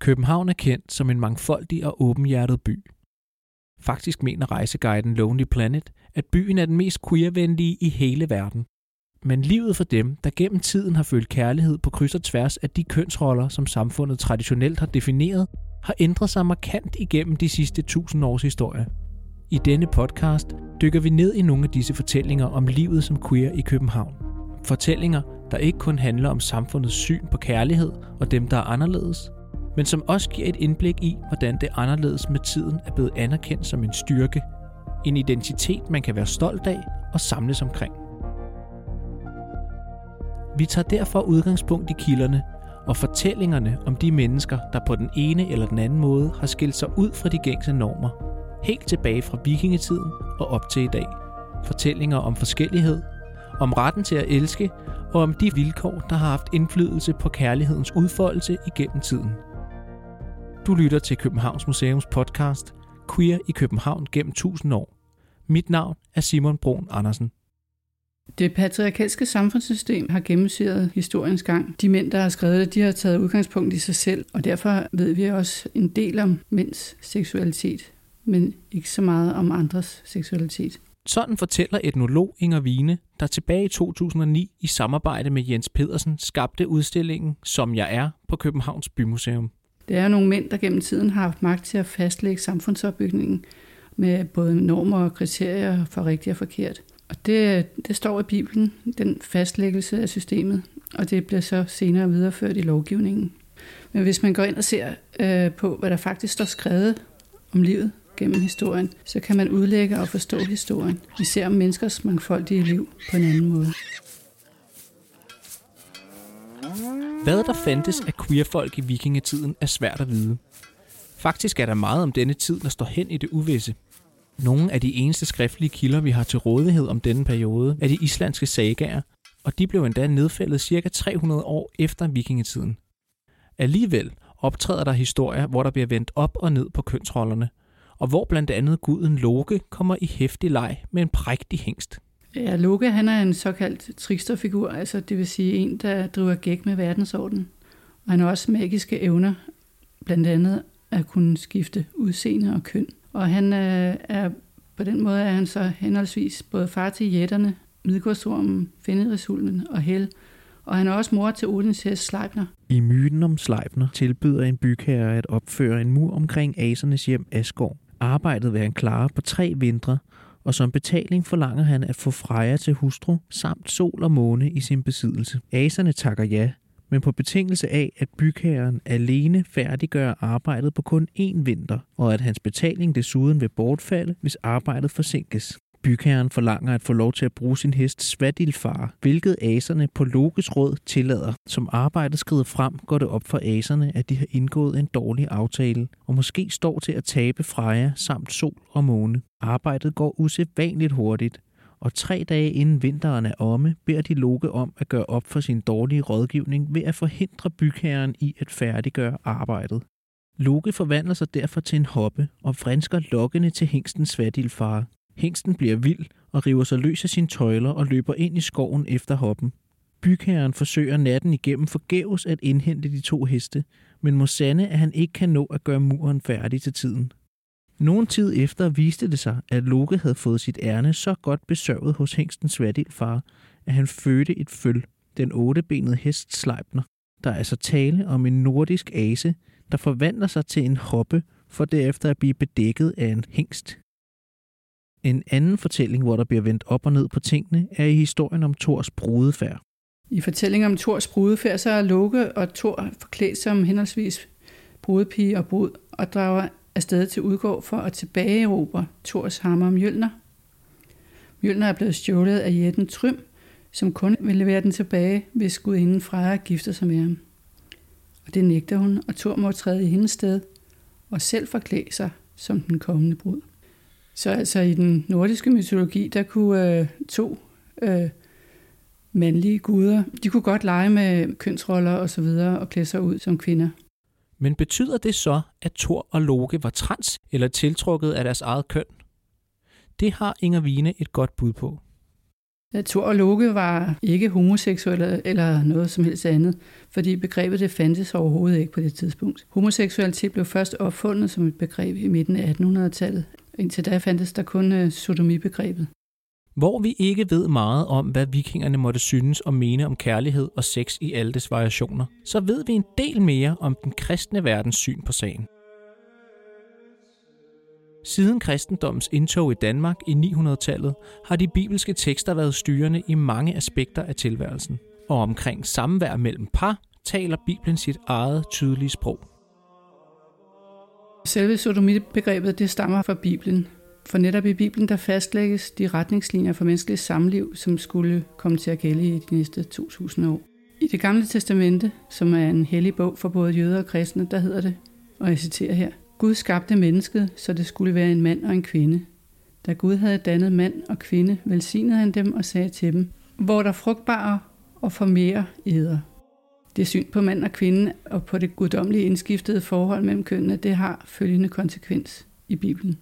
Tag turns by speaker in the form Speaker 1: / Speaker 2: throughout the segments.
Speaker 1: København er kendt som en mangfoldig og åbenhjertet by. Faktisk mener rejseguiden Lonely Planet, at byen er den mest queervenlige i hele verden. Men livet for dem, der gennem tiden har følt kærlighed på kryds og tværs af de kønsroller, som samfundet traditionelt har defineret, har ændret sig markant igennem de sidste tusind års historie. I denne podcast dykker vi ned i nogle af disse fortællinger om livet som queer i København. Fortællinger, der ikke kun handler om samfundets syn på kærlighed og dem, der er anderledes, men som også giver et indblik i, hvordan det anderledes med tiden er blevet anerkendt som en styrke. En identitet, man kan være stolt af og samles omkring. Vi tager derfor udgangspunkt i kilderne og fortællingerne om de mennesker, der på den ene eller den anden måde har skilt sig ud fra de gængse normer, helt tilbage fra vikingetiden og op til i dag. Fortællinger om forskellighed, om retten til at elske og om de vilkår, der har haft indflydelse på kærlighedens udfoldelse igennem tiden. Du lytter til Københavns Museums podcast Queer i København gennem 1000 år. Mit navn er Simon Brun Andersen.
Speaker 2: Det patriarkalske samfundssystem har gennemsyret historiens gang. De mænd, der har skrevet det, de har taget udgangspunkt i sig selv, og derfor ved vi også en del om mænds seksualitet, men ikke så meget om andres seksualitet.
Speaker 1: Sådan fortæller etnolog Inger Vine, der tilbage i 2009 i samarbejde med Jens Pedersen skabte udstillingen Som jeg er på Københavns Bymuseum.
Speaker 2: Det er nogle mænd, der gennem tiden har haft magt til at fastlægge samfundsopbygningen med både normer og kriterier for rigtigt og forkert. Og det, det står i Bibelen, den fastlæggelse af systemet, og det bliver så senere videreført i lovgivningen. Men hvis man går ind og ser øh, på, hvad der faktisk står skrevet om livet gennem historien, så kan man udlægge og forstå historien. Vi ser om menneskers mangfoldige liv på en anden måde.
Speaker 1: Hvad der fandtes af queerfolk i vikingetiden er svært at vide. Faktisk er der meget om denne tid, der står hen i det uvisse. Nogle af de eneste skriftlige kilder, vi har til rådighed om denne periode, er de islandske sagaer, og de blev endda nedfældet ca. 300 år efter vikingetiden. Alligevel optræder der historier, hvor der bliver vendt op og ned på kønsrollerne, og hvor blandt andet guden Loke kommer i hæftig leg med en prægtig hængst.
Speaker 2: Ja, Loke han er en såkaldt tricksterfigur, altså det vil sige en, der driver gæk med verdensordenen. Og han har også magiske evner, blandt andet at kunne skifte udseende og køn. Og han øh, er på den måde er han så henholdsvis både far til jætterne, Midgårdsormen, Fenrisulven og Hel, og han er også mor til Odins hest Sleipner.
Speaker 1: I myten om Sleipner tilbyder en bygherre at opføre en mur omkring asernes hjem Asgård. Arbejdet vil han klare på tre vintre, og som betaling forlanger han at få Freja til hustru samt sol og måne i sin besiddelse. Aserne takker ja, men på betingelse af, at bygherren alene færdiggør arbejdet på kun én vinter, og at hans betaling desuden vil bortfalde, hvis arbejdet forsinkes. Bygherren forlanger at få lov til at bruge sin hest Svadilfar, hvilket aserne på Lokes råd tillader. Som arbejdet skrider frem, går det op for aserne, at de har indgået en dårlig aftale, og måske står til at tabe Freja samt sol og måne. Arbejdet går usædvanligt hurtigt, og tre dage inden vinteren er omme, beder de Loke om at gøre op for sin dårlige rådgivning ved at forhindre bygherren i at færdiggøre arbejdet. Loke forvandler sig derfor til en hoppe og fransker lokkende til hængsten Svadilfar. Hængsten bliver vild og river sig løs af sine tøjler og løber ind i skoven efter hoppen. Bygherren forsøger natten igennem forgæves at indhente de to heste, men må sande, at han ikke kan nå at gøre muren færdig til tiden. Nogen tid efter viste det sig, at Loke havde fået sit ærne så godt besørget hos hængstens far, at han fødte et føl, den ottebenede hest Sleipner. Der er altså tale om en nordisk ase, der forvandler sig til en hoppe, for derefter at blive bedækket af en hængst. En anden fortælling, hvor der bliver vendt op og ned på tingene, er i historien om Thors brudefærd.
Speaker 2: I fortællingen om Thors brudefærd, så er Loke og Thor forklædt som henholdsvis brudepige og brud, og drager afsted til udgård for at tilbageerobre Thors hammer Mjølner. Mjølner er blevet stjålet af jætten Trym, som kun vil levere den tilbage, hvis gudinden Freja gifter sig med ham. Og det nægter hun, og Thor må træde i hendes sted og selv forklæde sig som den kommende brud. Så altså i den nordiske mytologi, der kunne øh, to øh, mandlige guder, de kunne godt lege med kønsroller og så videre og klæde sig ud som kvinder.
Speaker 1: Men betyder det så, at Thor og Loke var trans eller tiltrukket af deres eget køn? Det har Inger Vine et godt bud på.
Speaker 2: Thor og Loke var ikke homoseksuelle eller noget som helst andet, fordi begrebet det fandtes overhovedet ikke på det tidspunkt. Homoseksualitet blev først opfundet som et begreb i midten af 1800-tallet. Indtil da fandtes der kun øh, sodomibegrebet.
Speaker 1: Hvor vi ikke ved meget om, hvad vikingerne måtte synes og mene om kærlighed og sex i alle dets variationer, så ved vi en del mere om den kristne verdens syn på sagen. Siden kristendommens indtog i Danmark i 900-tallet har de bibelske tekster været styrende i mange aspekter af tilværelsen. Og omkring samvær mellem par taler Bibelen sit eget tydelige sprog.
Speaker 2: Selve sodomibegrebet det stammer fra Bibelen. For netop i Bibelen der fastlægges de retningslinjer for menneskeligt samliv, som skulle komme til at gælde i de næste 2000 år. I det gamle testamente, som er en hellig bog for både jøder og kristne, der hedder det, og jeg citerer her, Gud skabte mennesket, så det skulle være en mand og en kvinde. Da Gud havde dannet mand og kvinde, velsignede han dem og sagde til dem, hvor der frugtbare og formere eder. Det syn på mand og kvinde og på det guddommelige indskiftede forhold mellem kønnene, det har følgende konsekvens i Bibelen.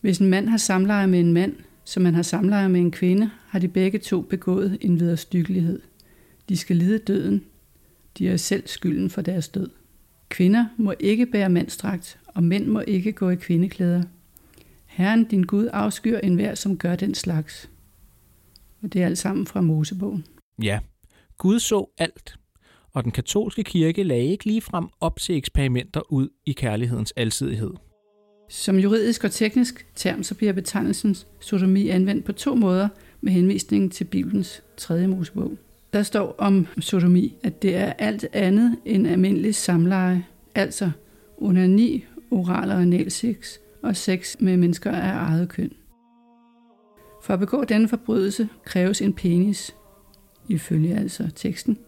Speaker 2: Hvis en mand har samleje med en mand, som man har samleje med en kvinde, har de begge to begået en vederstyggelighed. De skal lide døden. De er selv skylden for deres død. Kvinder må ikke bære mandstragt, og mænd må ikke gå i kvindeklæder. Herren din Gud afskyr enhver, som gør den slags. Og det er alt sammen fra Mosebogen.
Speaker 1: Ja, Gud så alt, og den katolske kirke lagde ikke lige frem op til eksperimenter ud i kærlighedens alsidighed.
Speaker 2: Som juridisk og teknisk term, så bliver betegnelsen sodomi anvendt på to måder med henvisning til Bibelens tredje Mosebog. Der står om sodomi, at det er alt andet end almindelig samleje, altså onani, oral og analsex og sex med mennesker af eget køn. For at begå denne forbrydelse kræves en penis, ifølge altså teksten,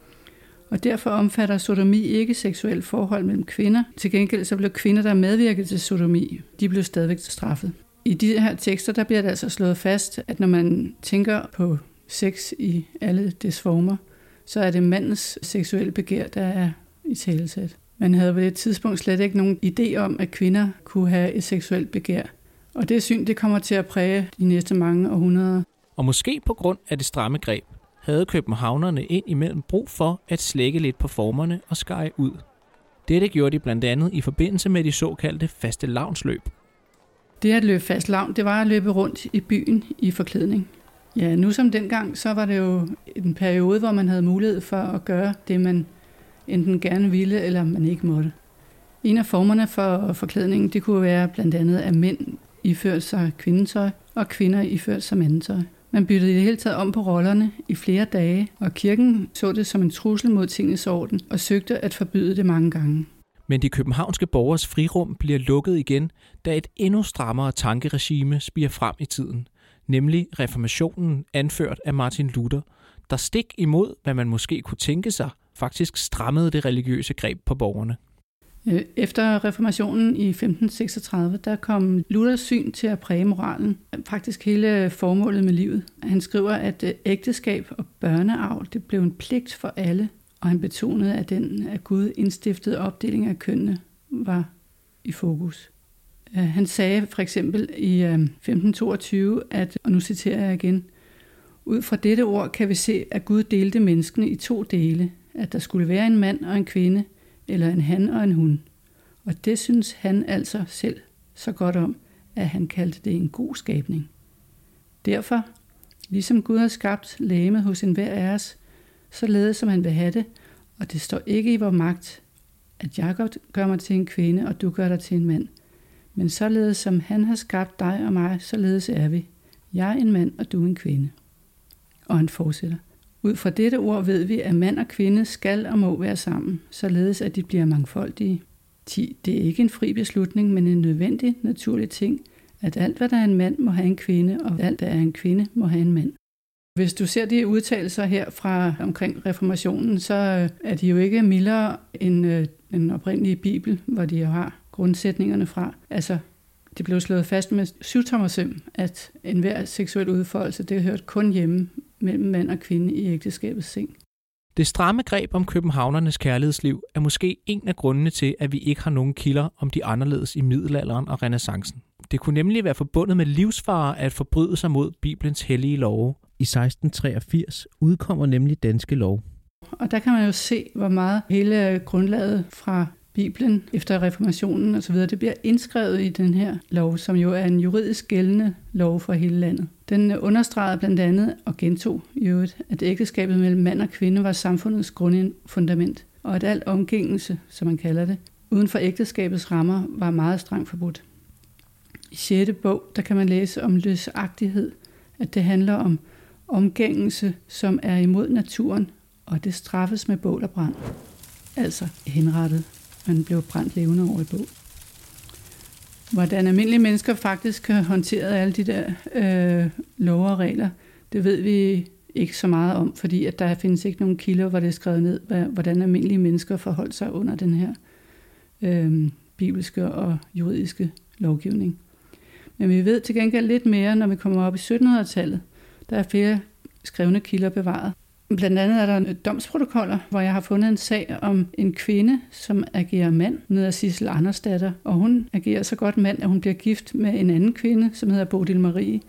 Speaker 2: og derfor omfatter sodomi ikke seksuelt forhold mellem kvinder. Til gengæld så blev kvinder, der medvirkede til sodomi, de blev stadigvæk straffet. I de her tekster, der bliver det altså slået fast, at når man tænker på sex i alle dets former, så er det mandens seksuelle begær, der er i talesæt. Man havde på det tidspunkt slet ikke nogen idé om, at kvinder kunne have et seksuelt begær. Og det syn, det kommer til at præge de næste mange århundreder.
Speaker 1: Og måske på grund af det stramme greb, havde københavnerne ind imellem brug for at slække lidt på formerne og skære ud. Dette gjorde de blandt andet i forbindelse med de såkaldte faste lavnsløb.
Speaker 2: Det at løbe fast lavn, det var at løbe rundt i byen i forklædning. Ja, nu som dengang, så var det jo en periode, hvor man havde mulighed for at gøre det, man enten gerne ville, eller man ikke måtte. En af formerne for forklædningen, det kunne være blandt andet, at mænd iførte sig kvindetøj, og kvinder iførte sig mandetøj. Man byttede i det hele taget om på rollerne i flere dage, og kirken så det som en trussel mod tingens orden og søgte at forbyde det mange gange.
Speaker 1: Men de københavnske borgers frirum bliver lukket igen, da et endnu strammere tankeregime spiger frem i tiden, nemlig reformationen anført af Martin Luther, der stik imod, hvad man måske kunne tænke sig, faktisk strammede det religiøse greb på borgerne.
Speaker 2: Øh, efter reformationen i 1536, der kom Luthers syn til at præge moralen, faktisk hele formålet med livet. Han skriver, at øh, ægteskab og børneavl, det blev en pligt for alle, og han betonede, at den af Gud indstiftede opdeling af kønnene var i fokus. Øh, han sagde for eksempel i 1522, at, og nu citerer jeg igen, ud fra dette ord kan vi se, at Gud delte menneskene i to dele, at der skulle være en mand og en kvinde – eller en han og en hun. Og det synes han altså selv så godt om, at han kaldte det en god skabning. Derfor, ligesom Gud har skabt lægemet hos enhver af os, så lede som han vil have det, og det står ikke i vor magt, at jeg gør mig til en kvinde, og du gør dig til en mand. Men således som han har skabt dig og mig, således er vi. Jeg er en mand, og du en kvinde. Og han fortsætter. Ud fra dette ord ved vi, at mand og kvinde skal og må være sammen, således at de bliver mangfoldige. 10. Det er ikke en fri beslutning, men en nødvendig, naturlig ting, at alt, hvad der er en mand, må have en kvinde, og alt, der er en kvinde, må have en mand. Hvis du ser de udtalelser her fra omkring reformationen, så øh, er de jo ikke mildere end øh, den oprindelige bibel, hvor de jo har grundsætningerne fra. Altså, det blev slået fast med syvtommersøm, at enhver seksuel udfoldelse, det hørte kun hjemme mellem mand og kvinde i ægteskabets seng.
Speaker 1: Det stramme greb om københavnernes kærlighedsliv er måske en af grundene til, at vi ikke har nogen kilder om de anderledes i middelalderen og renaissancen. Det kunne nemlig være forbundet med livsfare at forbryde sig mod Bibelens hellige love, I 1683 udkommer nemlig danske lov.
Speaker 2: Og der kan man jo se, hvor meget hele grundlaget fra Bibelen efter reformationen osv., det bliver indskrevet i den her lov, som jo er en juridisk gældende lov for hele landet. Den understregede blandt andet og gentog i øvrigt, at ægteskabet mellem mand og kvinde var samfundets grundfundament, og at al omgængelse, som man kalder det, uden for ægteskabets rammer var meget strengt forbudt. I 6. bog, der kan man læse om løsagtighed, at det handler om omgængelse, som er imod naturen, og det straffes med bål og brand. Altså henrettet. Man blev brændt levende over i bog. Hvordan almindelige mennesker faktisk har håndteret alle de der øh, love og regler, det ved vi ikke så meget om, fordi at der findes ikke nogen kilder, hvor det er skrevet ned, hvordan almindelige mennesker forholdt sig under den her øh, bibelske og juridiske lovgivning. Men vi ved til gengæld lidt mere, når vi kommer op i 1700-tallet. Der er flere skrevne kilder bevaret. Blandt andet er der domsprotokoller, hvor jeg har fundet en sag om en kvinde, som agerer mand, hun hedder Sissel Andersdatter. Og hun agerer så godt mand, at hun bliver gift med en anden kvinde, som hedder Bodil Marie.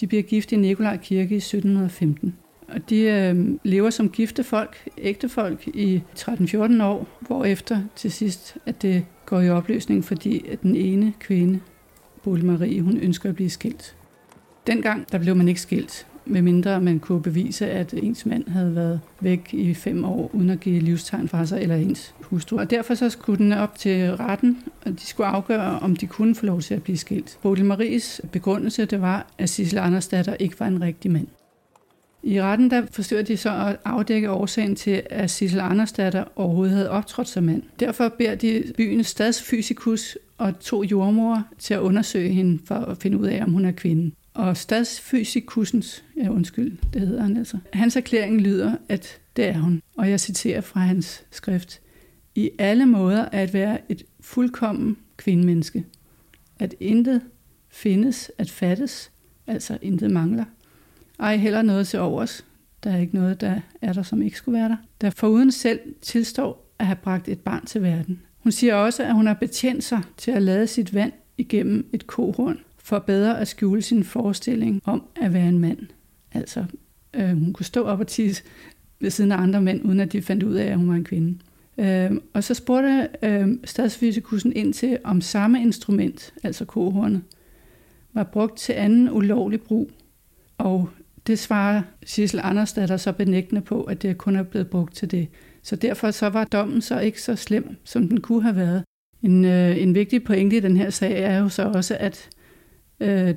Speaker 2: De bliver gift i Nikolaj Kirke i 1715. Og de øh, lever som gifte folk, ægte folk, i 13-14 år, hvorefter til sidst, at det går i opløsning, fordi at den ene kvinde, Bodil Marie, hun ønsker at blive skilt. Dengang, der blev man ikke skilt medmindre man kunne bevise, at ens mand havde været væk i fem år, uden at give livstegn fra sig, eller ens hustru. Og derfor så skulle den op til retten, og de skulle afgøre, om de kunne få lov til at blive skilt. Bodil Maries begrundelse, det var, at Sissel Andersdatter ikke var en rigtig mand. I retten der forsøger de så at afdække årsagen til, at Sissel Andersdatter overhovedet havde optrådt som mand. Derfor beder de byens stadsfysikus og to jordmor til at undersøge hende for at finde ud af, om hun er kvinde. Og stadsfysikusens, ja undskyld, det hedder han altså, hans erklæring lyder, at det er hun. Og jeg citerer fra hans skrift. I alle måder at være et fuldkommen kvindemenneske. At intet findes at fattes, altså intet mangler. Ej heller noget til overs. Der er ikke noget, der er der, som ikke skulle være der. Der foruden selv tilstår at have bragt et barn til verden. Hun siger også, at hun har betjent sig til at lade sit vand igennem et kohorn for bedre at skjule sin forestilling om at være en mand. Altså, øh, hun kunne stå op og tisse ved siden af andre mænd, uden at de fandt ud af, at hun var en kvinde. Øh, og så spurgte øh, statsfysikusen ind til, om samme instrument, altså kohornet, var brugt til anden ulovlig brug. Og det svarer Sissel Andersdatter så benægtende på, at det kun er blevet brugt til det. Så derfor så var dommen så ikke så slem, som den kunne have været. En, øh, en vigtig pointe i den her sag er jo så også, at øh,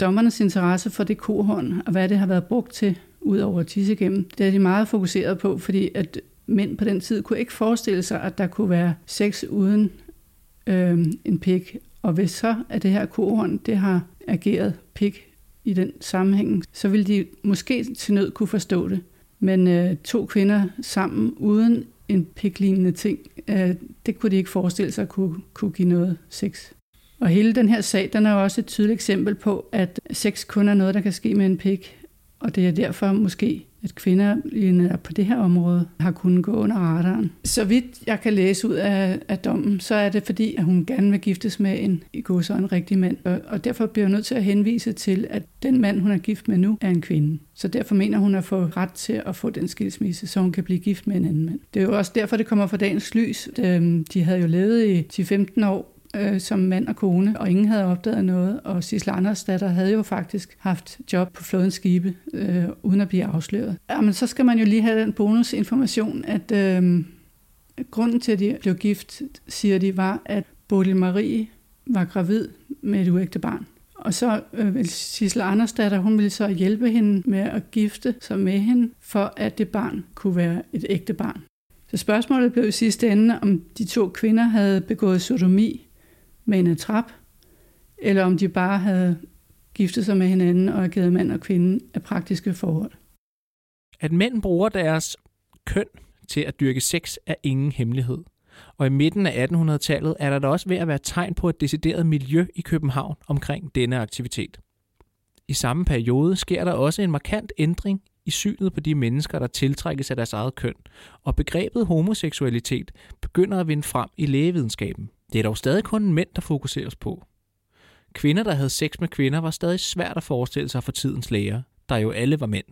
Speaker 2: dommernes interesse for det kohorn, og hvad det har været brugt til, ud over tisse igennem, det er de meget fokuseret på, fordi at mænd på den tid kunne ikke forestille sig, at der kunne være sex uden øh, en pik. Og hvis så at det her kohorn, det har ageret pik i den sammenhæng, så ville de måske til nød kunne forstå det. Men øh, to kvinder sammen uden en piklignende ting, øh, det kunne de ikke forestille sig kunne, kunne give noget sex. Og hele den her sag, den er jo også et tydeligt eksempel på, at sex kun er noget, der kan ske med en pik. Og det er derfor måske, at kvinder lige på det her område har kunnet gå under radaren. Så vidt jeg kan læse ud af, af dommen, så er det fordi, at hun gerne vil giftes med en i går så en rigtig mand. Og, og derfor bliver hun nødt til at henvise til, at den mand, hun er gift med nu, er en kvinde. Så derfor mener hun at få ret til at få den skilsmisse, så hun kan blive gift med en anden mand. Det er jo også derfor, det kommer fra dagens lys. Øhm, de havde jo levet i 10-15 år øh, som mand og kone, og ingen havde opdaget noget. Og Sissel Anders datter havde jo faktisk haft job på flådens skibe, øh, uden at blive afsløret. Jamen, så skal man jo lige have den bonusinformation, at øh, grunden til, at de blev gift, siger de, var, at Bodil Marie var gravid med et uægte barn. Og så øh, vil Sissel datter, hun ville så hjælpe hende med at gifte sig med hende, for at det barn kunne være et ægte barn. Så spørgsmålet blev i sidste ende, om de to kvinder havde begået sodomi med en trap, eller om de bare havde giftet sig med hinanden og givet mand og kvinde af praktiske forhold.
Speaker 1: At mænd bruger deres køn til at dyrke sex er ingen hemmelighed. Og i midten af 1800-tallet er der da også ved at være tegn på et decideret miljø i København omkring denne aktivitet. I samme periode sker der også en markant ændring i synet på de mennesker, der tiltrækkes af deres eget køn, og begrebet homoseksualitet begynder at vinde frem i lægevidenskaben. Det er dog stadig kun mænd, der fokuseres på. Kvinder, der havde sex med kvinder, var stadig svært at forestille sig for tidens læger. der jo alle var mænd.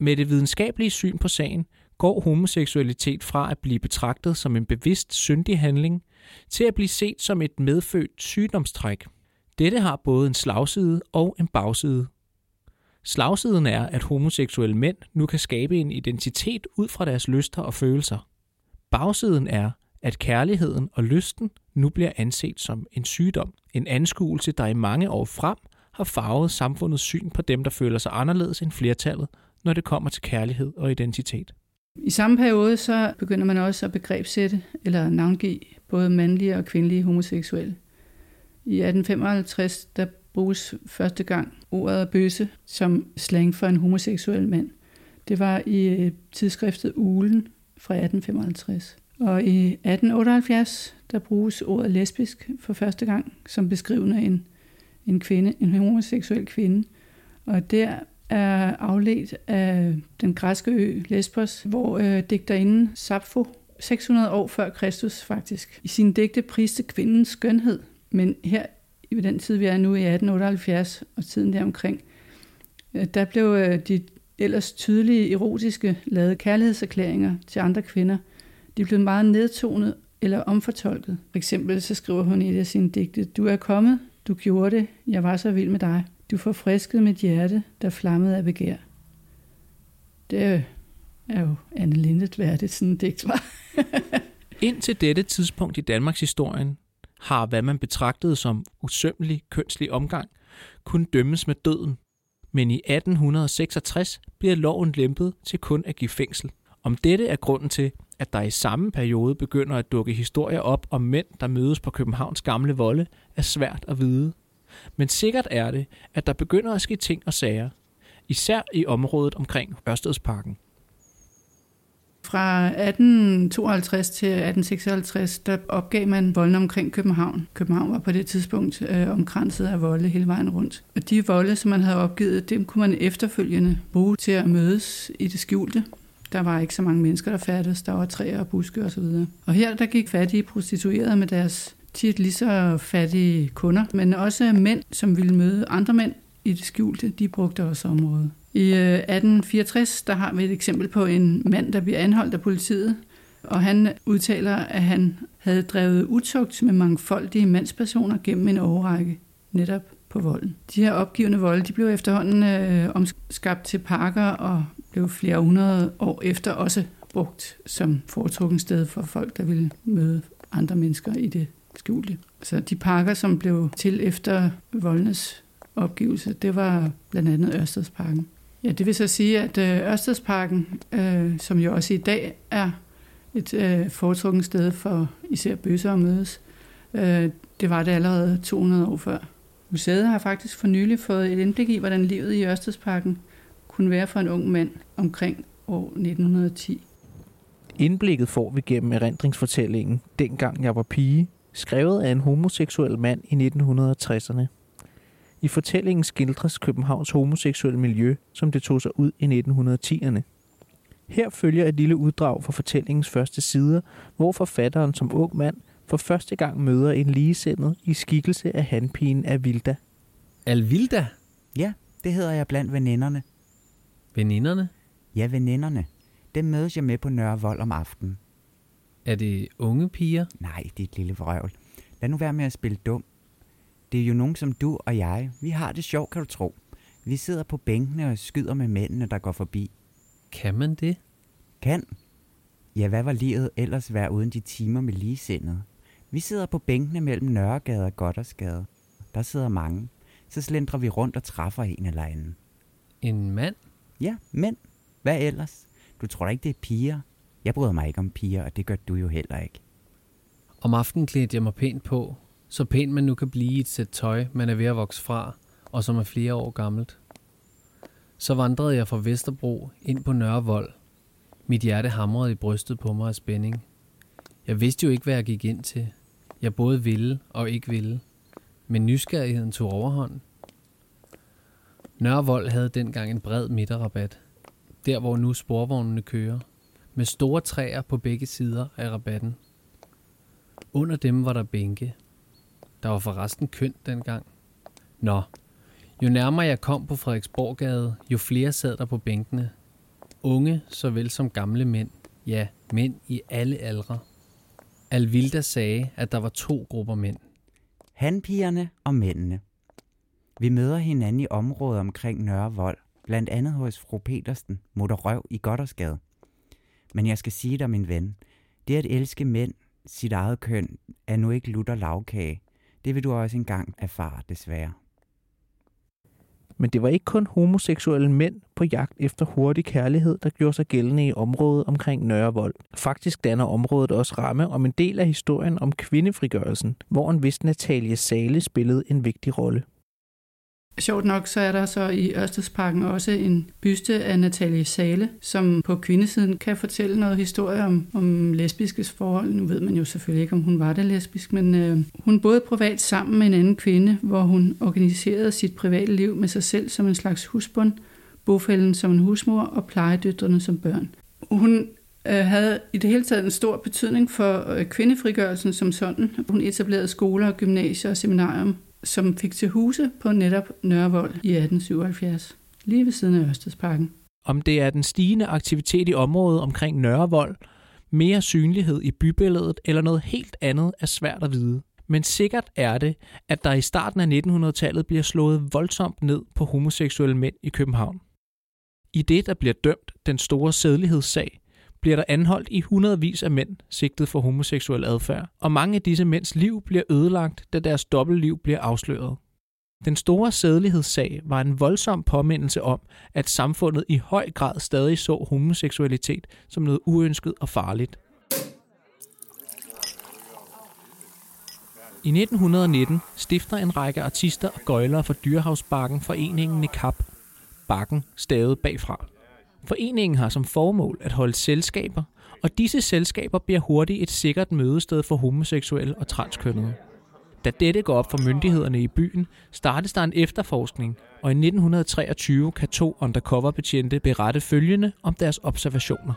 Speaker 1: Med det videnskabelige syn på sagen går homoseksualitet fra at blive betragtet som en bevidst syndig handling til at blive set som et medfødt sygdomstræk. Dette har både en slagside og en bagside. Slagsiden er, at homoseksuelle mænd nu kan skabe en identitet ud fra deres lyster og følelser. Bagsiden er, at kærligheden og lysten nu bliver anset som en sygdom. En anskuelse, der i mange år frem har farvet samfundets syn på dem, der føler sig anderledes end flertallet, når det kommer til kærlighed og identitet.
Speaker 2: I samme periode så begynder man også at begrebsætte eller navngive både mandlige og kvindelige homoseksuelle. I 1855 der bruges første gang ordet bøsse som slang for en homoseksuel mand. Det var i øh, tidsskriftet Ulen fra 1855. Og i 1878 der bruges ordet lesbisk for første gang som beskrivende en, en kvinde, en homoseksuel kvinde. Og der er afledt af den græske ø Lesbos, hvor øh, digterinden Sappho 600 år før Kristus faktisk i sin digte priste kvindens skønhed. Men her i den tid, vi er nu i 1878 og tiden deromkring, øh, der blev øh, de ellers tydelige erotiske lavede kærlighedserklæringer til andre kvinder, de blev meget nedtonet eller omfortolket. For eksempel så skriver hun i et af sine digte, Du er kommet, du gjorde det, jeg var så vild med dig. Du forfriskede mit hjerte, der flammede af begær. Det er jo Anne Lindet værdigt, sådan en digt var.
Speaker 1: Indtil dette tidspunkt i Danmarks historien har, hvad man betragtede som usømmelig kønslig omgang, kun dømmes med døden. Men i 1866 bliver loven lempet til kun at give fængsel. Om dette er grunden til, at der i samme periode begynder at dukke historier op om mænd, der mødes på Københavns gamle volde, er svært at vide. Men sikkert er det, at der begynder at ske ting og sager, især i området omkring Ørstedsparken.
Speaker 2: Fra 1852 til 1856, der opgav man volden omkring København. København var på det tidspunkt øh, omkranset af volde hele vejen rundt. Og de volde, som man havde opgivet, dem kunne man efterfølgende bruge til at mødes i det skjulte. Der var ikke så mange mennesker, der færdes. Der var træer og buske osv. Og, og her der gik fattige prostituerede med deres tit lige så fattige kunder, men også mænd, som ville møde andre mænd i det skjulte, de brugte også området. I øh, 1864 der har vi et eksempel på en mand, der bliver anholdt af politiet, og han udtaler, at han havde drevet utugt med mangfoldige mandspersoner gennem en årrække, netop på volden. De her opgivende volde, de blev efterhånden øh, omskabt til parker og blev flere hundrede år efter også brugt som foretrukken sted for folk, der ville møde andre mennesker i det skjulte. Så de parker, som blev til efter voldenes opgivelse, det var blandt andet Ørstedsparken. Ja, det vil så sige, at øh, Ørstedsparken, øh, som jo også i dag er et øh, foretrukken sted for især bøsser at mødes, øh, det var det allerede 200 år før. Museet har faktisk for nylig fået et indblik i, hvordan livet i Ørstedsparken kunne være for en ung mand omkring år 1910.
Speaker 1: Indblikket får vi gennem erindringsfortællingen Dengang jeg var pige, skrevet af en homoseksuel mand i 1960'erne. I fortællingen skildres Københavns homoseksuelle miljø, som det tog sig ud i 1910'erne. Her følger et lille uddrag fra fortællingens første sider, hvor forfatteren som ung mand for første gang møder en ligesindet i skikkelse af handpigen Avilda.
Speaker 3: Alvilda?
Speaker 4: Ja, det hedder jeg blandt veninderne.
Speaker 3: Veninderne?
Speaker 4: Ja, veninderne. Dem mødes jeg med på Nørre Vold om aftenen.
Speaker 3: Er det unge piger?
Speaker 4: Nej, det er et lille vrøvl. Lad nu være med at spille dum. Det er jo nogen som du og jeg. Vi har det sjovt, kan du tro. Vi sidder på bænkene og skyder med mændene, der går forbi.
Speaker 3: Kan man det?
Speaker 4: Kan. Ja, hvad var livet ellers være uden de timer med ligesindet? Vi sidder på bænkene mellem Nørregade og Goddersgade. Der sidder mange. Så slendrer vi rundt og træffer en eller anden.
Speaker 3: En mand?
Speaker 4: Ja, mænd. Hvad ellers? Du tror da ikke, det er piger? Jeg bryder mig ikke om piger, og det gør du jo heller ikke.
Speaker 3: Om aftenen klædte jeg mig pænt på, så pænt man nu kan blive i et sæt tøj, man er ved at vokse fra, og som er flere år gammelt. Så vandrede jeg fra Vesterbro ind på Nørre Vold. Mit hjerte hamrede i brystet på mig af spænding. Jeg vidste jo ikke, hvad jeg gik ind til. Jeg både ville og ikke ville. Men nysgerrigheden tog overhånd. Nørrevold havde dengang en bred midterrabat. Der hvor nu sporvognene kører. Med store træer på begge sider af rabatten. Under dem var der bænke. Der var forresten kønt dengang. Nå, Jo nærmere jeg kom på Frederiksborggade, jo flere sad der på bænkene. Unge såvel som gamle mænd. Ja, mænd i alle aldre. Alvilda sagde, at der var to grupper mænd.
Speaker 4: Hanpigerne og mændene. Vi møder hinanden i området omkring Nørre Vold, blandt andet hos fru Petersen, Røv i Goddersgade. Men jeg skal sige dig, min ven, det at elske mænd, sit eget køn, er nu ikke lutter lavkage. Det vil du også engang erfare, desværre.
Speaker 1: Men det var ikke kun homoseksuelle mænd på jagt efter hurtig kærlighed, der gjorde sig gældende i området omkring Nørrevold. Faktisk danner området også ramme om en del af historien om kvindefrigørelsen, hvor en vis Natalie Sale spillede en vigtig rolle.
Speaker 2: Sjovt nok, så er der så i Ørstedsparken også en byste af Natalie Sale, som på kvindesiden kan fortælle noget historie om, om lesbiske forhold. Nu ved man jo selvfølgelig ikke, om hun var det lesbisk, men øh, hun boede privat sammen med en anden kvinde, hvor hun organiserede sit private liv med sig selv som en slags husbund, bofælden som en husmor og plejedøtrene som børn. Hun øh, havde i det hele taget en stor betydning for øh, kvindefrigørelsen som sådan. Hun etablerede skoler, gymnasier og seminarium som fik til huse på netop Nørrevold i 1877, lige ved siden af Ørstedsparken.
Speaker 1: Om det er den stigende aktivitet i området omkring Nørrevold, mere synlighed i bybilledet eller noget helt andet er svært at vide. Men sikkert er det, at der i starten af 1900-tallet bliver slået voldsomt ned på homoseksuelle mænd i København. I det, der bliver dømt den store sædlighedssag, bliver der anholdt i hundredvis af mænd sigtet for homoseksuel adfærd, og mange af disse mænds liv bliver ødelagt, da deres dobbeltliv bliver afsløret. Den store sædelighedssag var en voldsom påmindelse om, at samfundet i høj grad stadig så homoseksualitet som noget uønsket og farligt. I 1919 stifter en række artister og gøjlere for Dyrehavsbakken foreningen Nekap. Bakken stavet bagfra. Foreningen har som formål at holde selskaber, og disse selskaber bliver hurtigt et sikkert mødested for homoseksuelle og transkønnede. Da dette går op for myndighederne i byen, startes der en efterforskning, og i 1923 kan to undercover-betjente berette følgende om deres observationer.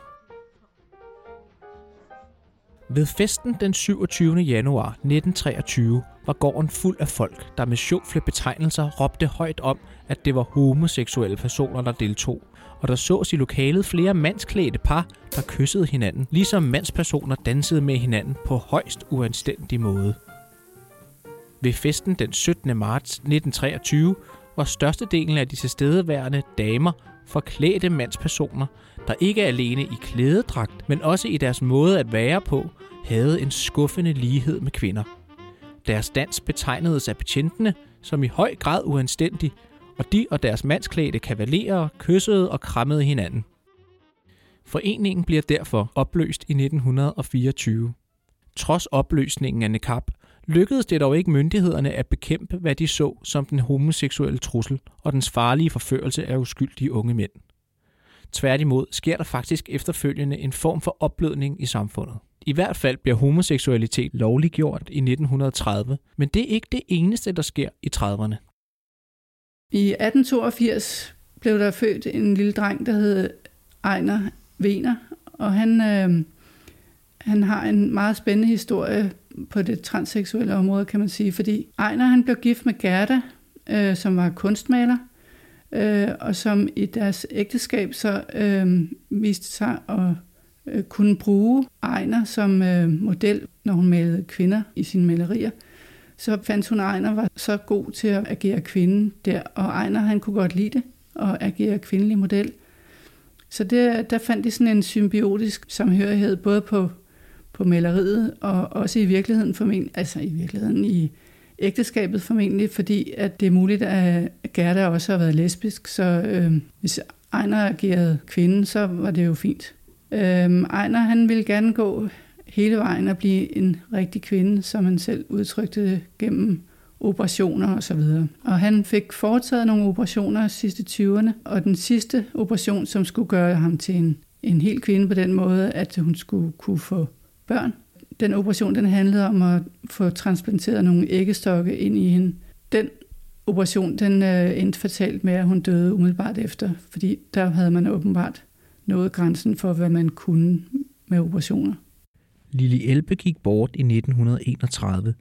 Speaker 1: Ved festen den 27. januar 1923 var gården fuld af folk, der med sjofle betegnelser råbte højt om, at det var homoseksuelle personer, der deltog, og der sås i lokalet flere mandsklædte par, der kyssede hinanden, ligesom mandspersoner dansede med hinanden på højst uanstændig måde. Ved festen den 17. marts 1923 var størstedelen af de tilstedeværende damer forklædte mandspersoner, der ikke alene i klædedragt, men også i deres måde at være på, havde en skuffende lighed med kvinder. Deres dans betegnedes af betjentene som i høj grad uanstændig, og de og deres mandsklædte kavalerer kyssede og krammede hinanden. Foreningen bliver derfor opløst i 1924. Trods opløsningen af NECAP lykkedes det dog ikke myndighederne at bekæmpe, hvad de så som den homoseksuelle trussel og dens farlige forførelse af uskyldige unge mænd. Tværtimod sker der faktisk efterfølgende en form for opblødning i samfundet. I hvert fald bliver homoseksualitet lovliggjort i 1930, men det er ikke det eneste, der sker i 30'erne.
Speaker 2: I 1882 blev der født en lille dreng, der hed Ejner Vener, og han, øh, han har en meget spændende historie på det transseksuelle område, kan man sige, fordi Ejner han blev gift med Gerda, øh, som var kunstmaler, øh, og som i deres ægteskab så øh, viste sig at øh, kunne bruge Ejner som øh, model, når hun malede kvinder i sine malerier så fandt hun, at Ejner var så god til at agere kvinde der, og Ejner han kunne godt lide det, at agere kvindelig model. Så det, der fandt de sådan en symbiotisk samhørighed, både på, på maleriet og også i virkeligheden formentlig, altså i virkeligheden i ægteskabet formentlig, fordi at det er muligt, at Gerda også har været lesbisk, så øh, hvis Ejner agerede kvinde, så var det jo fint. Øh, Ejner han ville gerne gå hele vejen at blive en rigtig kvinde, som han selv udtrykte det gennem operationer og så videre. Og han fik foretaget nogle operationer sidste 20'erne, og den sidste operation, som skulle gøre ham til en, en helt kvinde på den måde, at hun skulle kunne få børn. Den operation, den handlede om at få transplanteret nogle æggestokke ind i hende. Den operation, den øh, endte fatalt med, at hun døde umiddelbart efter, fordi der havde man åbenbart nået grænsen for, hvad man kunne med operationer.
Speaker 1: Lili Elbe gik bort i 1931,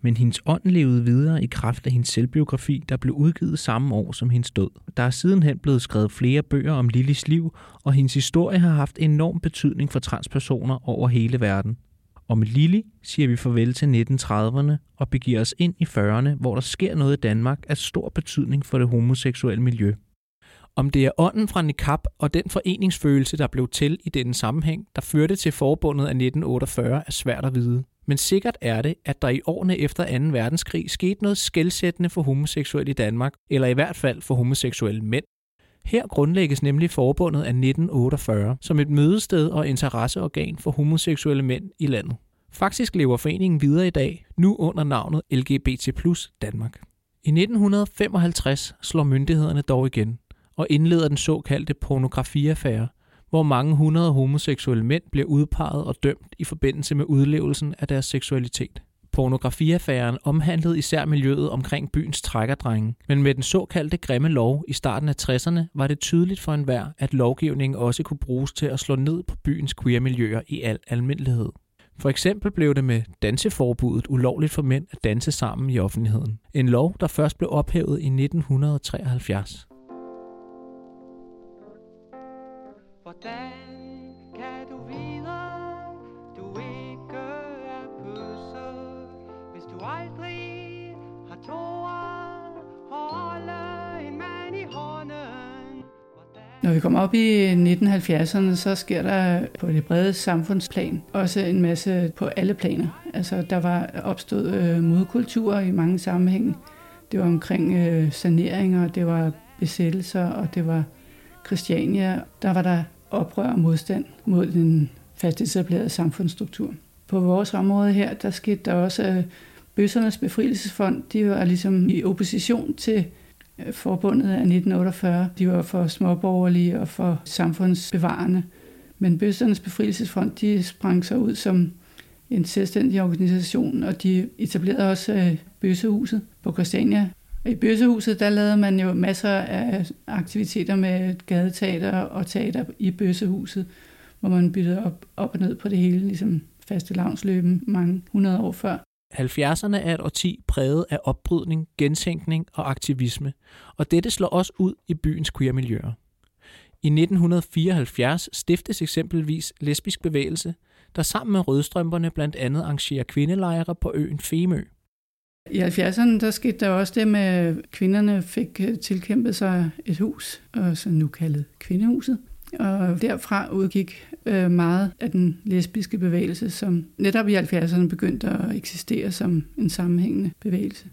Speaker 1: men hendes ånd levede videre i kraft af hendes selvbiografi, der blev udgivet samme år som hendes død. Der er sidenhen blevet skrevet flere bøger om Lillis liv, og hendes historie har haft enorm betydning for transpersoner over hele verden. Og med Lili siger vi farvel til 1930'erne og begiver os ind i 40'erne, hvor der sker noget i Danmark af stor betydning for det homoseksuelle miljø. Om det er ånden fra Nikab og den foreningsfølelse, der blev til i denne sammenhæng, der førte til forbundet af 1948, er svært at vide. Men sikkert er det, at der i årene efter 2. verdenskrig skete noget skældsættende for homoseksuelle i Danmark, eller i hvert fald for homoseksuelle mænd. Her grundlægges nemlig forbundet af 1948 som et mødested og interesseorgan for homoseksuelle mænd i landet. Faktisk lever foreningen videre i dag, nu under navnet LGBT Danmark. I 1955 slår myndighederne dog igen og indleder den såkaldte pornografiaffære, hvor mange hundrede homoseksuelle mænd bliver udpeget og dømt i forbindelse med udlevelsen af deres seksualitet. Pornografiaffæren omhandlede især miljøet omkring byens trækkerdrenge, men med den såkaldte grimme lov i starten af 60'erne var det tydeligt for enhver, at lovgivningen også kunne bruges til at slå ned på byens queer-miljøer i al almindelighed. For eksempel blev det med danseforbuddet ulovligt for mænd at danse sammen i offentligheden. En lov, der først blev ophævet i 1973. Hvordan kan du vide, du ikke er pøsse, hvis du aldrig har tåret holde en mand i hånden?
Speaker 2: Når vi kommer op i 1970'erne, så sker der på det brede samfundsplan også en masse på alle planer. Altså, der var opstået øh, modkulturer i mange sammenhænge. Det var omkring øh, saneringer, det var besættelser, og det var Christiania. Der var der oprør og modstand mod den fast etablerede samfundsstruktur. På vores område her, der skete der også, at Bøssernes Befrielsesfond, de var ligesom i opposition til øh, forbundet af 1948. De var for småborgerlige og for samfundsbevarende. Men Bøssernes Befrielsesfond, de sprang sig ud som en selvstændig organisation, og de etablerede også øh, Bøssehuset på Christiania i Bøssehuset, der lavede man jo masser af aktiviteter med gadeteater og teater i Bøssehuset, hvor man byttede op, op og ned på det hele, ligesom faste lavnsløben mange hundrede år før.
Speaker 1: 70'erne er et årti præget af opbrydning, gentænkning og aktivisme, og dette slår også ud i byens queer-miljøer. I 1974 stiftes eksempelvis Lesbisk Bevægelse, der sammen med Rødstrømperne blandt andet arrangerer kvindelejre på øen Femø.
Speaker 2: I 70'erne der skete der også det med, at kvinderne fik øh, tilkæmpet sig et hus, og så nu kaldet Kvindehuset. Og derfra udgik øh, meget af den lesbiske bevægelse, som netop i 70'erne begyndte at eksistere som en sammenhængende bevægelse.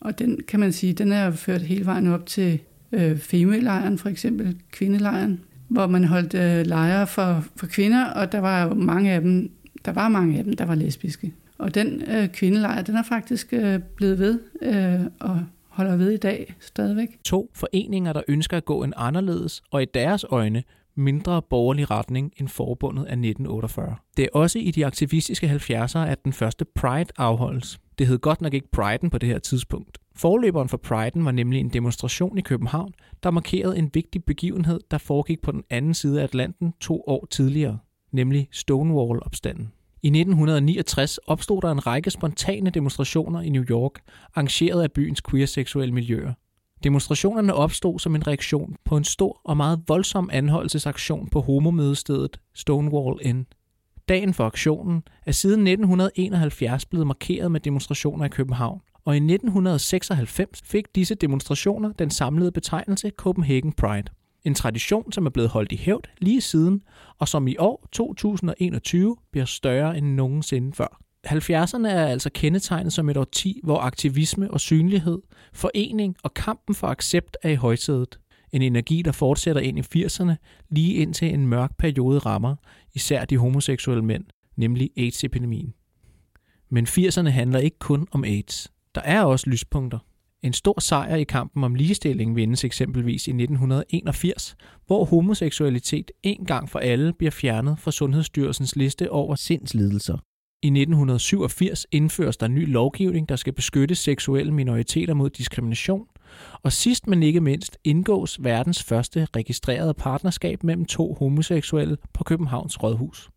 Speaker 2: Og den kan man sige, den er ført hele vejen op til øh, Femølejren, for eksempel kvindelejren, hvor man holdt øh, lejre for, for kvinder, og der var jo mange af dem, der var mange af dem, der var lesbiske. Og den øh, kvindelejr, den er faktisk øh, blevet ved øh, og holder ved i dag stadigvæk.
Speaker 1: To foreninger, der ønsker at gå en anderledes og i deres øjne mindre borgerlig retning end forbundet af 1948. Det er også i de aktivistiske 70'ere, at den første Pride afholdes. Det hed godt nok ikke Priden på det her tidspunkt. Forløberen for Priden var nemlig en demonstration i København, der markerede en vigtig begivenhed, der foregik på den anden side af Atlanten to år tidligere, nemlig Stonewall-opstanden. I 1969 opstod der en række spontane demonstrationer i New York, arrangeret af byens queer-seksuelle miljøer. Demonstrationerne opstod som en reaktion på en stor og meget voldsom anholdelsesaktion på homomødestedet Stonewall Inn. Dagen for aktionen er siden 1971 blevet markeret med demonstrationer i København, og i 1996 fik disse demonstrationer den samlede betegnelse Copenhagen Pride. En tradition, som er blevet holdt i hævd lige siden, og som i år 2021 bliver større end nogensinde før. 70'erne er altså kendetegnet som et årti, hvor aktivisme og synlighed, forening og kampen for accept er i højsædet. En energi, der fortsætter ind i 80'erne, lige indtil en mørk periode rammer, især de homoseksuelle mænd, nemlig AIDS-epidemien. Men 80'erne handler ikke kun om AIDS. Der er også lyspunkter. En stor sejr i kampen om ligestilling vindes eksempelvis i 1981, hvor homoseksualitet en gang for alle bliver fjernet fra Sundhedsstyrelsens liste over sindslidelser. I 1987 indføres der ny lovgivning, der skal beskytte seksuelle minoriteter mod diskrimination, og sidst men ikke mindst indgås verdens første registrerede partnerskab mellem to homoseksuelle på Københavns Rådhus.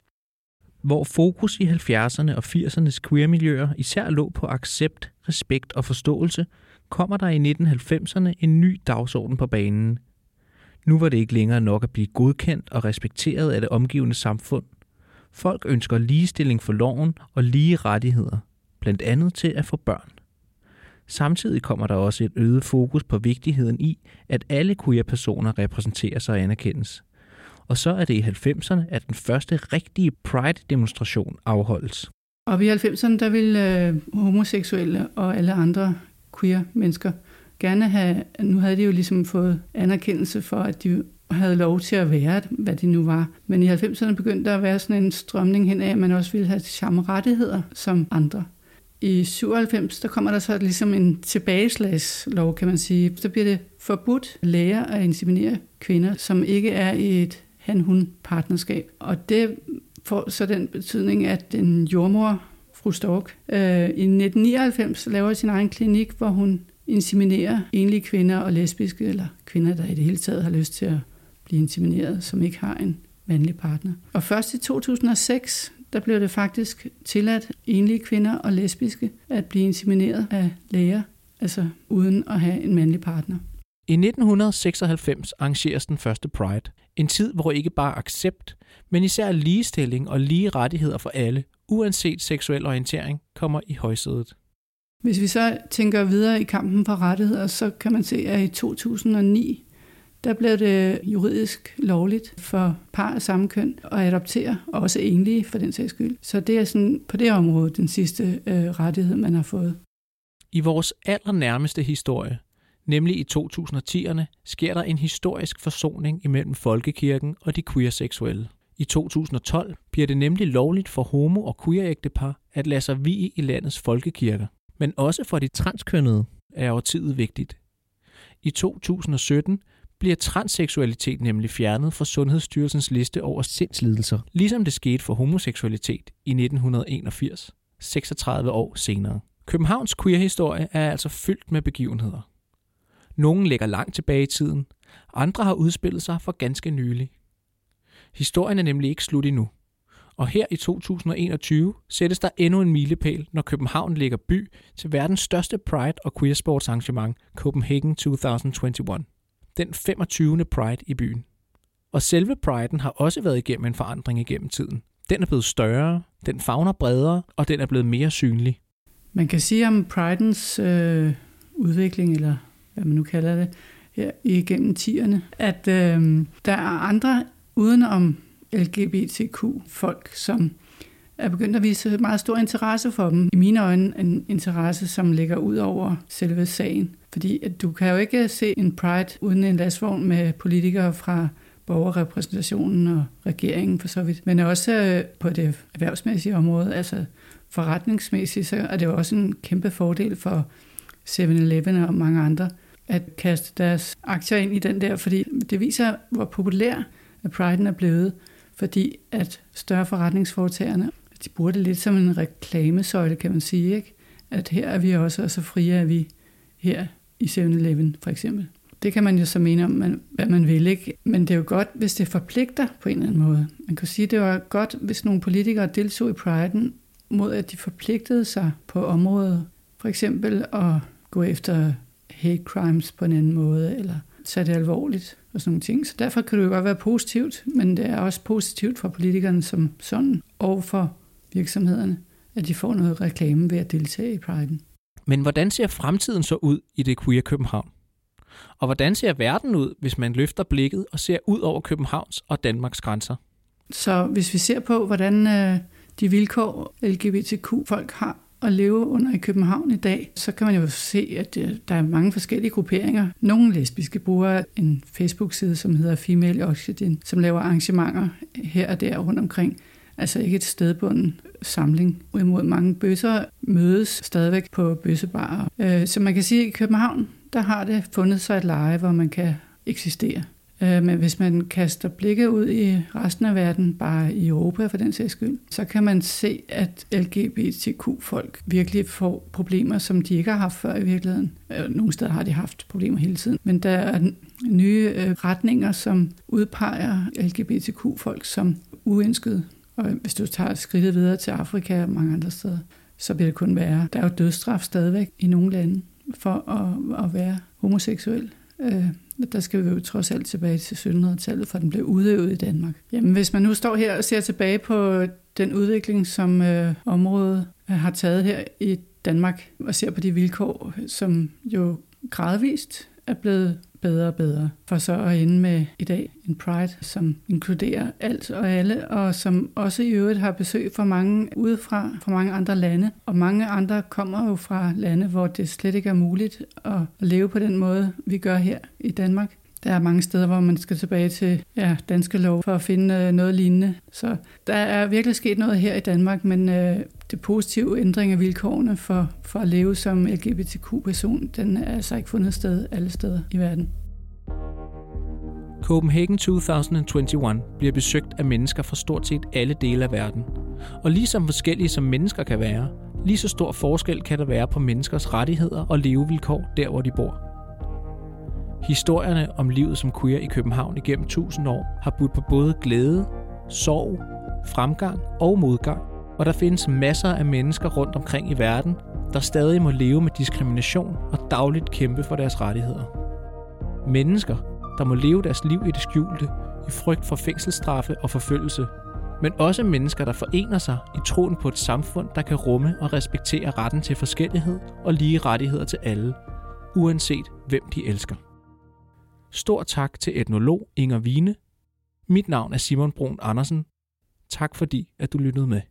Speaker 1: hvor fokus i 70'erne og 80'ernes queer-miljøer især lå på accept, respekt og forståelse, kommer der i 1990'erne en ny dagsorden på banen. Nu var det ikke længere nok at blive godkendt og respekteret af det omgivende samfund. Folk ønsker ligestilling for loven og lige rettigheder, blandt andet til at få børn. Samtidig kommer der også et øget fokus på vigtigheden i, at alle queer-personer repræsenterer sig og anerkendes. Og så er det i 90'erne, at den første rigtige Pride-demonstration afholdes.
Speaker 2: Og i 90'erne, der ville øh, homoseksuelle og alle andre queer mennesker gerne have, nu havde de jo ligesom fået anerkendelse for, at de havde lov til at være, hvad de nu var. Men i 90'erne begyndte der at være sådan en strømning hen af, at man også ville have samme rettigheder som andre. I 97, der kommer der så ligesom en tilbageslagslov, kan man sige. Så bliver det forbudt læger at inseminere kvinder, som ikke er i et han-hun-partnerskab. Og det får så den betydning, at en jordmor, fru Stork, øh, i 1999 laver sin egen klinik, hvor hun inseminerer enlige kvinder og lesbiske, eller kvinder, der i det hele taget har lyst til at blive insemineret, som ikke har en mandlig partner. Og først i 2006, der blev det faktisk tilladt enlige kvinder og lesbiske at blive insemineret af læger, altså uden at have en mandlig partner.
Speaker 1: I 1996 arrangeres den første Pride. En tid, hvor ikke bare accept, men især ligestilling og lige rettigheder for alle, uanset seksuel orientering, kommer i højsædet.
Speaker 2: Hvis vi så tænker videre i kampen for rettigheder, så kan man se, at i 2009, der blev det juridisk lovligt for par af samme køn at adoptere, og også enlige for den sags skyld. Så det er sådan på det område den sidste øh, rettighed, man har fået.
Speaker 1: I vores allernærmeste historie, nemlig i 2010'erne, sker der en historisk forsoning imellem folkekirken og de queerseksuelle. I 2012 bliver det nemlig lovligt for homo- og queer-ægtepar at lade sig vige i landets folkekirker. Men også for de transkønnede er årtiet vigtigt. I 2017 bliver transseksualitet nemlig fjernet fra Sundhedsstyrelsens liste over sindslidelser, ligesom det skete for homoseksualitet i 1981, 36 år senere. Københavns queer-historie er altså fyldt med begivenheder. Nogle ligger langt tilbage i tiden, andre har udspillet sig for ganske nylig. Historien er nemlig ikke slut endnu. Og her i 2021 sættes der endnu en milepæl, når København ligger by til verdens største Pride og queer sports arrangement, Copenhagen 2021. Den 25. Pride i byen. Og selve Priden har også været igennem en forandring igennem tiden. Den er blevet større, den fagner bredere, og den er blevet mere synlig.
Speaker 2: Man kan sige om Pridens øh, udvikling, eller hvad man nu kalder det, her igennem tierne, at øh, der er andre udenom LGBTQ-folk, som er begyndt at vise meget stor interesse for dem. I mine øjne en interesse, som ligger ud over selve sagen. Fordi at du kan jo ikke se en Pride uden en lastvogn med politikere fra borgerrepræsentationen og regeringen for så vidt. Men også øh, på det erhvervsmæssige område, altså forretningsmæssigt, så er det jo også en kæmpe fordel for 7-Eleven og mange andre at kaste deres aktier ind i den der, fordi det viser, hvor populær Pride'en er blevet, fordi at større forretningsfortagerne, de bruger det lidt som en reklamesøjle, kan man sige, ikke? at her er vi også, og så frie er vi her i 7-Eleven for eksempel. Det kan man jo så mene om, hvad man vil, ikke? Men det er jo godt, hvis det forpligter på en eller anden måde. Man kan sige, at det var godt, hvis nogle politikere deltog i Pride'en, mod at de forpligtede sig på området. For eksempel at gå efter hate crimes på en anden måde, eller tage det alvorligt og sådan nogle ting. Så derfor kan det jo godt være positivt, men det er også positivt for politikerne som sådan, og for virksomhederne, at de får noget reklame ved at deltage i Pride'en.
Speaker 1: Men hvordan ser fremtiden så ud i det queer København? Og hvordan ser verden ud, hvis man løfter blikket og ser ud over Københavns og Danmarks grænser?
Speaker 2: Så hvis vi ser på, hvordan øh, de vilkår LGBTQ-folk har at leve under i København i dag, så kan man jo se, at øh, der er mange forskellige grupperinger. Nogle lesbiske bruger en Facebook-side, som hedder Female Oxygen, som laver arrangementer her og der rundt omkring. Altså ikke et stedbunden samling. Uimod mange bøsser mødes stadigvæk på bøssebarer. Øh, så man kan sige, at i København, der har det fundet sig et leje, hvor man kan eksistere. Øh, men hvis man kaster blikket ud i resten af verden, bare i Europa for den sags skyld, så kan man se, at LGBTQ-folk virkelig får problemer, som de ikke har haft før i virkeligheden. Øh, nogle steder har de haft problemer hele tiden. Men der er nye øh, retninger, som udpeger LGBTQ-folk som uønskede Og hvis du tager skridtet videre til Afrika og mange andre steder, så vil det kun være, der er jo dødsstraf stadigvæk i nogle lande for at, at være homoseksuel. Øh, der skal vi jo trods alt tilbage til 1700-tallet, for den blev udøvet i Danmark. Jamen, hvis man nu står her og ser tilbage på den udvikling, som øh, området øh, har taget her i Danmark, og ser på de vilkår, som jo gradvist er blevet bedre og bedre, for så at ende med i dag en Pride, som inkluderer alt og alle, og som også i øvrigt har besøg fra mange udefra, fra mange andre lande. Og mange andre kommer jo fra lande, hvor det slet ikke er muligt at leve på den måde, vi gør her i Danmark. Der er mange steder, hvor man skal tilbage til ja, danske lov for at finde øh, noget lignende. Så der er virkelig sket noget her i Danmark, men øh, det positive ændring af vilkårene for, for at leve som LGBTQ-person, den er altså ikke fundet sted alle steder i verden.
Speaker 1: Copenhagen 2021 bliver besøgt af mennesker fra stort set alle dele af verden. Og ligesom forskellige som mennesker kan være, lige så stor forskel kan der være på menneskers rettigheder og levevilkår der, hvor de bor. Historierne om livet som queer i København igennem tusind år har budt på både glæde, sorg, fremgang og modgang, og der findes masser af mennesker rundt omkring i verden, der stadig må leve med diskrimination og dagligt kæmpe for deres rettigheder. Mennesker, der må leve deres liv i det skjulte, i frygt for fængselsstraffe og forfølgelse, men også mennesker, der forener sig i troen på et samfund, der kan rumme og respektere retten til forskellighed og lige rettigheder til alle, uanset hvem de elsker. Stor tak til etnolog Inger Vine. Mit navn er Simon Brun Andersen. Tak fordi, at du lyttede med.